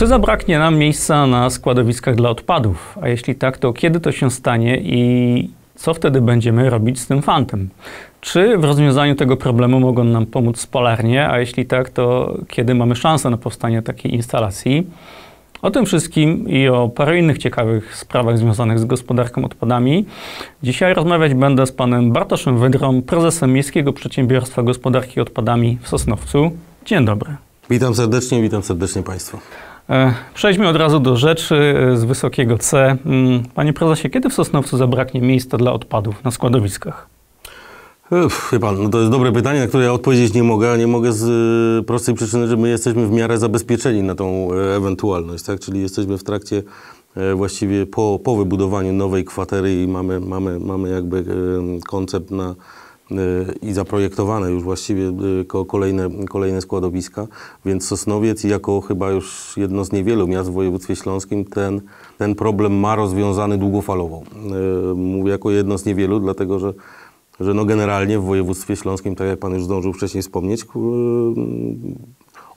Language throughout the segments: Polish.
Czy zabraknie nam miejsca na składowiskach dla odpadów? A jeśli tak, to kiedy to się stanie i co wtedy będziemy robić z tym fantem? Czy w rozwiązaniu tego problemu mogą nam pomóc spolarnie, a jeśli tak, to kiedy mamy szansę na powstanie takiej instalacji? O tym wszystkim i o paru innych ciekawych sprawach związanych z gospodarką odpadami dzisiaj rozmawiać będę z panem Bartoszem Wydrą, prezesem Miejskiego Przedsiębiorstwa Gospodarki Odpadami w Sosnowcu. Dzień dobry. Witam serdecznie, witam serdecznie Państwa. E, Przejdźmy od razu do rzeczy e, z wysokiego C. Mm, Panie prezesie, kiedy w Sosnowcu zabraknie miejsca dla odpadów na składowiskach? Uff, Wie pan, no to jest dobre pytanie, na które ja odpowiedzieć nie mogę, nie mogę z prostej przyczyny, że my jesteśmy w miarę zabezpieczeni na tą e, ewentualność, tak? Czyli jesteśmy w trakcie e, właściwie po, po wybudowaniu nowej kwatery i mamy, mamy, mamy jakby e, koncept na e, i zaprojektowane już właściwie ko- kolejne, kolejne składowiska, więc Sosnowiec jako chyba już jedno z niewielu miast w województwie śląskim ten, ten problem ma rozwiązany długofalowo. E, Mówię jako jedno z niewielu, dlatego że że no generalnie w województwie śląskim, tak jak pan już zdążył wcześniej wspomnieć,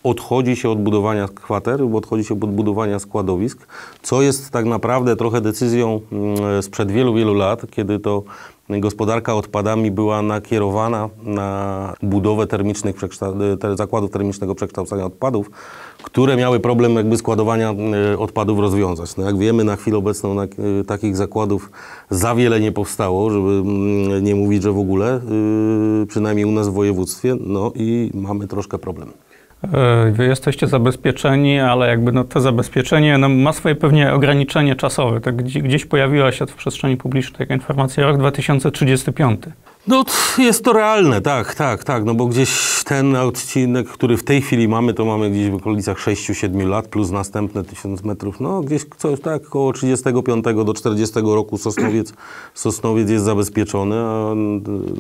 odchodzi się od budowania kwater, odchodzi się od budowania składowisk, co jest tak naprawdę trochę decyzją mm, sprzed wielu, wielu lat, kiedy to gospodarka odpadami była nakierowana na budowę termicznych przekształ- te- zakładów termicznego przekształcania odpadów, które miały problem jakby składowania e, odpadów rozwiązać. No jak wiemy, na chwilę obecną na, e, takich zakładów za wiele nie powstało, żeby mm, nie mówić, że w ogóle, przynajmniej u nas w województwie, no i mamy troszkę problem. Wy jesteście zabezpieczeni, ale jakby no to zabezpieczenie no, ma swoje pewnie ograniczenie czasowe. Tak gdzie- gdzieś pojawiła się w przestrzeni publicznej taka informacja, rok 2035. No jest to realne, tak, tak, tak, no bo gdzieś ten odcinek, który w tej chwili mamy, to mamy gdzieś w okolicach 6-7 lat plus następne 1000 metrów, no gdzieś coś tak około 35 do 40 roku Sosnowiec, Sosnowiec jest zabezpieczony, a,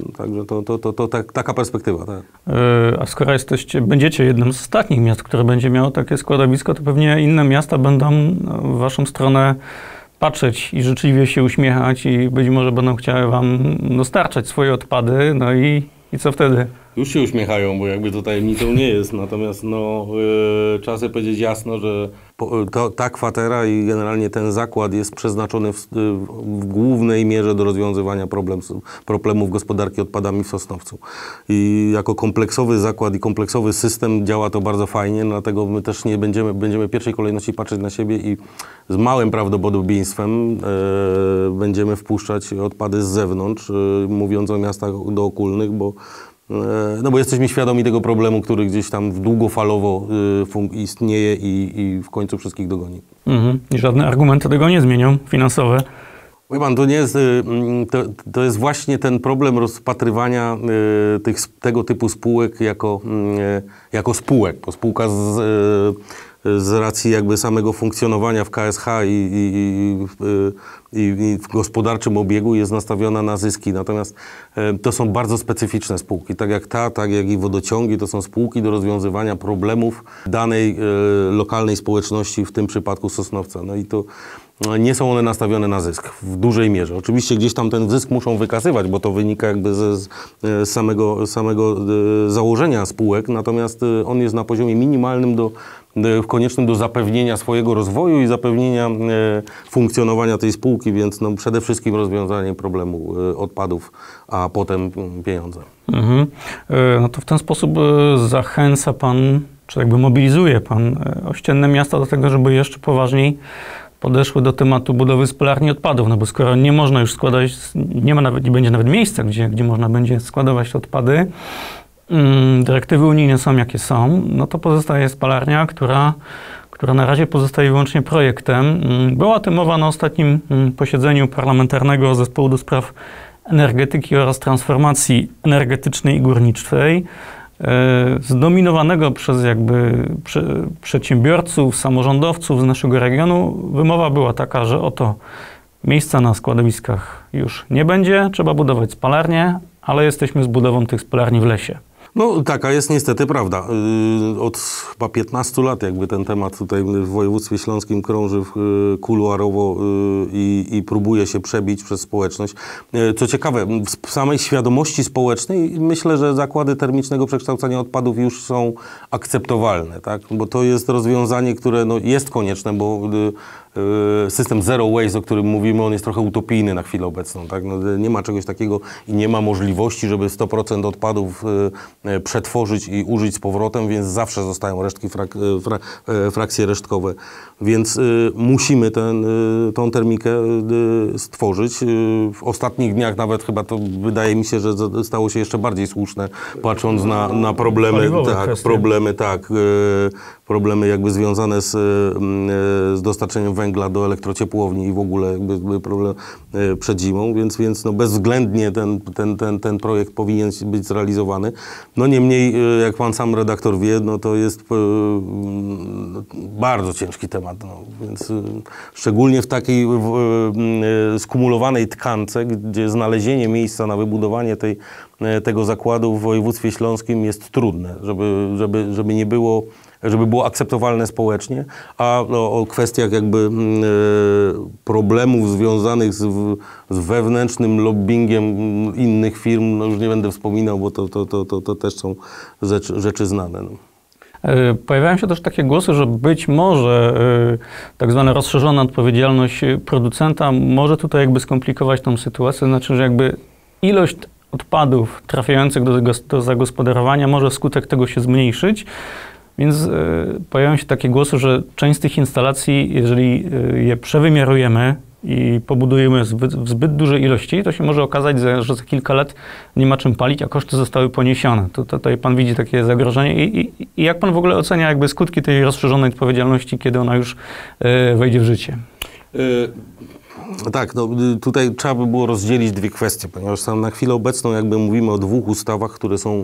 y, także to, to, to, to tak, taka perspektywa, tak. E, A skoro jesteście, będziecie jednym z ostatnich miast, które będzie miało takie składowisko, to pewnie inne miasta będą w waszą stronę patrzeć i życzliwie się uśmiechać i być może będą chciały wam dostarczać swoje odpady, no i, i co wtedy? Już się uśmiechają, bo jakby to tajemnicą nie jest, natomiast no, yy, trzeba sobie powiedzieć jasno, że po, to, ta kwatera i generalnie ten zakład jest przeznaczony w, w głównej mierze do rozwiązywania problem, problemów gospodarki odpadami w Sosnowcu. I jako kompleksowy zakład i kompleksowy system działa to bardzo fajnie, dlatego my też nie będziemy, będziemy w pierwszej kolejności patrzeć na siebie i z małym prawdopodobieństwem e, będziemy wpuszczać odpady z zewnątrz, e, mówiąc o miastach dookulnych, bo No bo jesteśmy świadomi tego problemu, który gdzieś tam długofalowo fun- istnieje i, i w końcu wszystkich dogoni. Mhm. I żadne argumenty tego nie zmienią, finansowe. Wie pan, to nie jest, y, mm, to, to jest właśnie ten problem rozpatrywania y, tych, tego typu spółek jako, mm, y, jako spółek, bo spółka z, z racji jakby samego funkcjonowania w KSH i, i, i, i, w gospodarczym obiegu jest nastawiona na zyski. Natomiast e, to są bardzo specyficzne spółki. Tak jak ta, tak jak i wodociągi, to są spółki do rozwiązywania problemów danej e, lokalnej społeczności, w tym przypadku Sosnowca. No i to no, nie są one nastawione na zysk w dużej mierze. Oczywiście gdzieś tam ten zysk muszą wykazywać, bo to wynika jakby ze, z e, samego, samego e, założenia spółek, natomiast e, on jest na poziomie minimalnym do, koniecznym do zapewnienia swojego rozwoju i zapewnienia e, funkcjonowania tej spółki, więc no, przede wszystkim rozwiązanie problemu e, odpadów, a potem mm, pieniądze. Mhm. E, No to w ten sposób e, zachęca Pan, czy jakby mobilizuje Pan e, ościenne miasta do tego, żeby jeszcze poważniej podeszły do tematu budowy spalarni odpadów, no bo skoro nie można już składać, nie ma nawet, nie będzie nawet miejsca, gdzie, gdzie można będzie składować odpady, dyrektywy unijne są jakie są, no to pozostaje spalarnia, która, która na razie pozostaje wyłącznie projektem. Mm, Była o tym mowa na ostatnim mm, posiedzeniu parlamentarnego zespołu do spraw energetyki oraz transformacji energetycznej i górniczej, e, zdominowanego przez jakby prze, przedsiębiorców, samorządowców z naszego regionu. Wymowa była taka, że oto miejsca na składowiskach już nie będzie, trzeba budować spalarnie, ale jesteśmy z budową tych spalarni w lesie. No taka jest niestety prawda. Y, Od chyba 15 lat jakby ten temat tutaj w województwie śląskim krąży y, kuluarowo y, i, i próbuje się przebić przez społeczność. Co ciekawe, w samej świadomości społecznej myślę, że zakłady termicznego przekształcania odpadów już są akceptowalne, tak? bo to jest rozwiązanie, które no, jest konieczne, bo system zero waste, o którym mówimy, on jest trochę utopijny na chwilę obecną. Tak? No, nie ma czegoś takiego i nie ma możliwości, żeby 100% odpadów przetworzyć i użyć z powrotem, więc zawsze zostają resztki, frak, y, fra, y, frakcje resztkowe. Więc musimy ten, tą termikę stworzyć. W ostatnich dniach nawet chyba to wydaje mi się, że stało się jeszcze bardziej słuszne, patrząc na, na problemy, tak, kwestie. problemy, tak, problemy jakby związane z, y, y, z dostarczeniem węgla do elektrociepłowni i w ogóle jakby problem y, przed zimą, więc, więc no bezwzględnie ten, ten, ten, ten projekt powinien być zrealizowany. No niemniej, y, jak pan sam redaktor wie, no to jest mm, bardzo ciężki temat, no, więc szczególnie w takiej skumulowanej tkance, gdzie znalezienie miejsca na wybudowanie tej, tego zakładu w województwie śląskim jest trudne, żeby, żeby, żeby nie było żeby było akceptowalne społecznie, a no, o kwestiach jakby mm, e, problemów związanych z, z wewnętrznym lobbyingiem mm, innych firm, no już nie będę wspominał, bo to, to, to, to, to też są rzeczy, rzeczy znane. No. E, Pojawiają się też takie głosy, że być może e, tak zwana rozszerzona odpowiedzialność producenta może tutaj jakby skomplikować tą sytuację, znaczy, że jakby ilość odpadów trafiających do, do zagospodarowania może wskutek tego się zmniejszyć, więc e, pojawiają się takie głosy, że część z tych instalacji, jeżeli e, je przewymiarujemy i pobudujemy w zbyt dużej ilości, to się może okazać, że, za kilka lat nie ma czym palić, a koszty zostały poniesione. To, tutaj pan widzi takie zagrożenie I, i, i jak pan w ogóle ocenia jakby skutki tej rozszerzonej odpowiedzialności, kiedy ona już e, wejdzie w życie? Tak, no, y, tutaj trzeba by było rozdzielić dwie kwestie, ponieważ sam na chwilę obecną jakby mówimy o dwóch ustawach, które są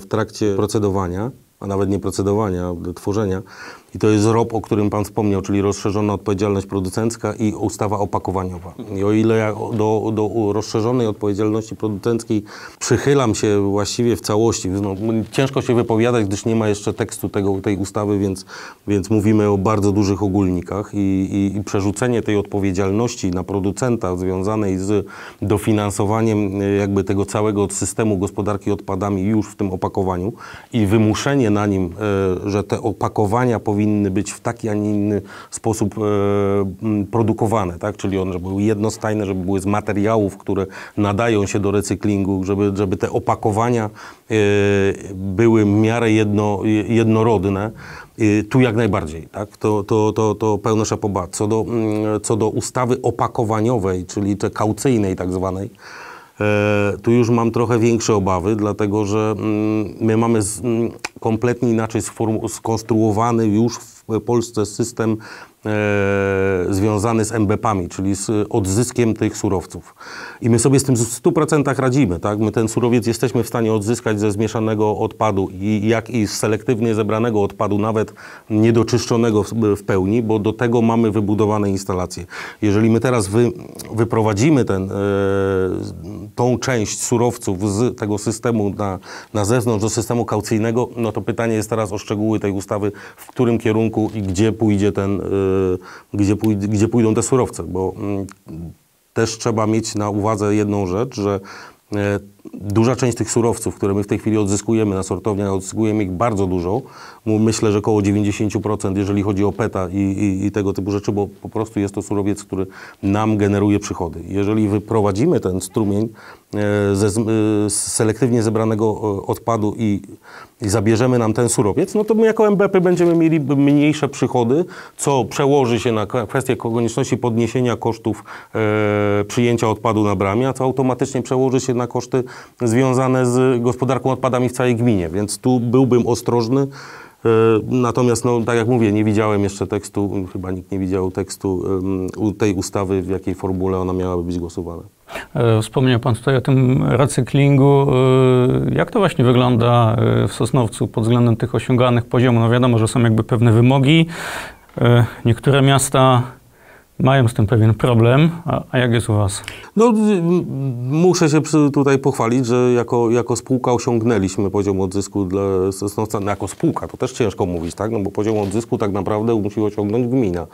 w trakcie procedowania, a nawet nie procedowania, tworzenia. I to jest ROP, o którym Pan wspomniał, czyli rozszerzona odpowiedzialność producencka i ustawa opakowaniowa. I o ile ja do, do rozszerzonej odpowiedzialności producenckiej przychylam się właściwie w całości, no, ciężko się wypowiadać, gdyż nie ma jeszcze tekstu tego, tej ustawy, więc, więc mówimy o bardzo dużych ogólnikach i, i, i przerzucenie tej odpowiedzialności na producenta związanej z dofinansowaniem y, jakby tego całego systemu gospodarki odpadami już w tym opakowaniu i wymuszenie na nim, y, że te opakowania powinny być w taki, a nie inny sposób e, produkowane, tak? czyli one, żeby były jednostajne, żeby były z materiałów, które nadają się do recyklingu, żeby, żeby te opakowania e, były w miarę jedno, jednorodne. Y, Tu jak najbardziej, tak? To, to, to, to pełne szapoba. Co do, co do ustawy opakowaniowej, czyli tej kaucyjnej tak zwanej, e, tu już mam trochę większe obawy, dlatego że mm, my mamy mm, kompletnie inaczej skonstruowany już w Polsce system e, związany z MBP-ami, czyli z odzyskiem tych surowców. I my sobie z tym w 100% radzimy. Tak? My ten surowiec jesteśmy w stanie odzyskać ze zmieszanego odpadu, i jak i z selektywnie zebranego odpadu, nawet niedoczyszczonego w, w pełni, bo do tego mamy wybudowane instalacje. Jeżeli my teraz wy, wyprowadzimy ten, e, tą część surowców z tego systemu na, na zewnątrz do systemu kaucyjnego, no to pytanie jest teraz o szczegóły tej ustawy, w którym kierunku i gdzie pójdzie ten, e, gdzie, pój, gdzie pójdą te surowce, bo mm, też trzeba mieć na uwadze jedną rzecz, że e, duża część tych surowców, które my w tej chwili odzyskujemy na sortowniach, odzyskujemy ich bardzo dużo, myślę, że około 90%, jeżeli chodzi o PETA i, i, i tego typu rzeczy, bo po prostu jest to surowiec, który nam generuje przychody. Jeżeli wyprowadzimy ten strumień e, ze e, z selektywnie zebranego e, odpadu i, i zabierzemy nam ten surowiec, no to my jako MBP będziemy mieli mniejsze przychody, co przełoży się na kwestię konieczności podniesienia kosztów e, przyjęcia odpadu na bramie, a co automatycznie przełoży się na koszty związane z gospodarką odpadami w całej gminie. Więc tu byłbym ostrożny. E, Natomiast, no, tak jak mówię, nie widziałem jeszcze tekstu, chyba nikt nie widział tekstu tej ustawy, w jakiej formule ona miałaby być głosowana. E, Wspomniał Pan tutaj o tym recyklingu. E, Jak to właśnie wygląda w Sosnowcu pod względem tych osiąganych poziomów? No wiadomo, że są jakby pewne wymogi. Niektóre miasta mają z tym pewien problem. A, a jak jest u Was? No, muszę się przy- tutaj pochwalić, że jako, jako spółka osiągnęliśmy poziom odzysku dla. No, jako spółka, to też ciężko mówić, tak? No bo poziom odzysku tak naprawdę musi osiągnąć gmina.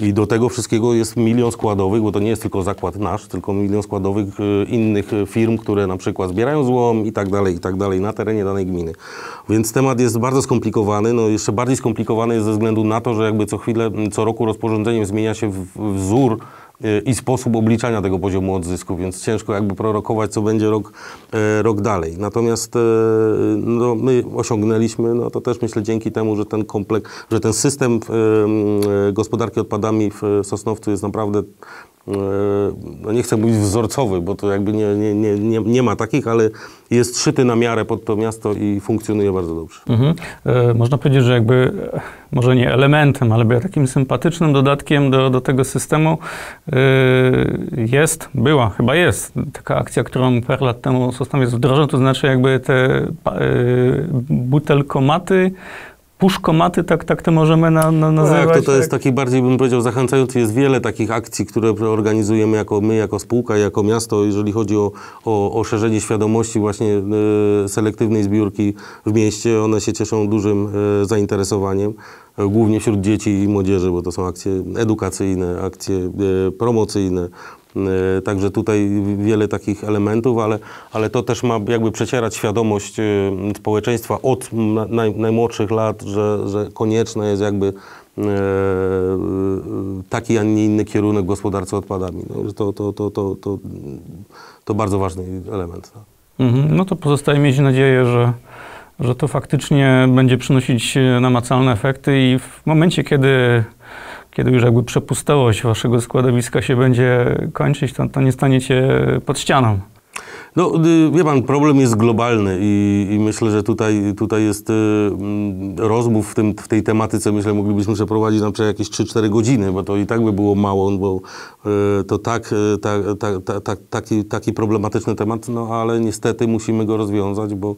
I do tego wszystkiego jest milion składowych, bo to nie jest tylko zakład nasz, tylko milion składowych y, innych firm, które na przykład zbierają złom i tak dalej, i tak dalej na terenie danej gminy. Więc temat jest bardzo skomplikowany. No, jeszcze bardziej skomplikowany jest ze względu na to, że jakby co chwilę, co roku rozporządzeniem zmienia się w- wzór y, i sposób obliczania tego poziomu odzysku, więc ciężko jakby prorokować, co będzie rok, e, rok dalej. Natomiast e, no, my osiągnęliśmy, no to też myślę dzięki temu, że ten kompleks, że ten system e, gospodarki odpadami w Sosnowcu jest naprawdę no nie chcę mówić wzorcowy, bo to jakby nie, nie, nie, nie, nie ma takich, ale jest szyty na miarę pod to miasto i funkcjonuje bardzo dobrze. Mhm. E, można powiedzieć, że jakby e, może nie elementem, ale takim sympatycznym dodatkiem do, do tego systemu e, jest, była, chyba jest taka akcja, którą parę lat temu Sosnowiec wdrożył, to znaczy jakby te e, butelkomaty, puszkomaty, tak, tak to możemy na, na, nazywać. Tak, to, to jest taki bardziej, bym powiedział, zachęcający. Jest wiele takich akcji, które organizujemy jako my, jako spółka, jako miasto, jeżeli chodzi o, o, o szerzenie świadomości właśnie e, selektywnej zbiórki w mieście. One się cieszą dużym e, zainteresowaniem, e, głównie wśród dzieci i młodzieży, bo to są akcje edukacyjne, akcje promocyjne. E, Także tutaj wiele takich elementów, ale, ale to też ma jakby przecierać świadomość e, społeczeństwa od na- naj, najmłodszych lat, że, że konieczne jest jakby e, taki, a nie inny kierunek w gospodarce odpadami. No, to, to, to, to, to, to bardzo ważny element. No. Mhm. No to pozostaje mieć nadzieję, że, że to faktycznie będzie przynosić namacalne efekty i w momencie, kiedy, kiedy już jakby przepustowość waszego składowiska się będzie kończyć, to, to nie staniecie pod ścianą. No, y, wie pan, problem jest globalny i, i myślę, że tutaj, tutaj jest y, mm, rozmów w, tym, w tej tematyce, myślę, moglibyśmy przeprowadzić na przykład jakieś 3-4 godziny, bo to i tak by było mało, bo y, to tak, y, ta, ta, ta, ta, taki, taki problematyczny temat, no ale niestety musimy go rozwiązać, bo,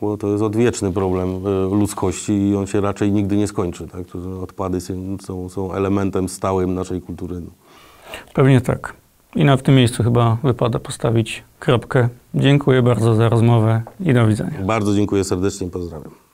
bo to jest odwieczny problem y, ludzkości i on się raczej nigdy nie skończy. Tak? Odpady są, są, elementem stałym naszej kultury. No. Pewnie tak. I na w tym miejscu chyba wypada postawić kropkę. Dziękuję bardzo za rozmowę i do widzenia. Bardzo dziękuję serdecznie, pozdrawiam.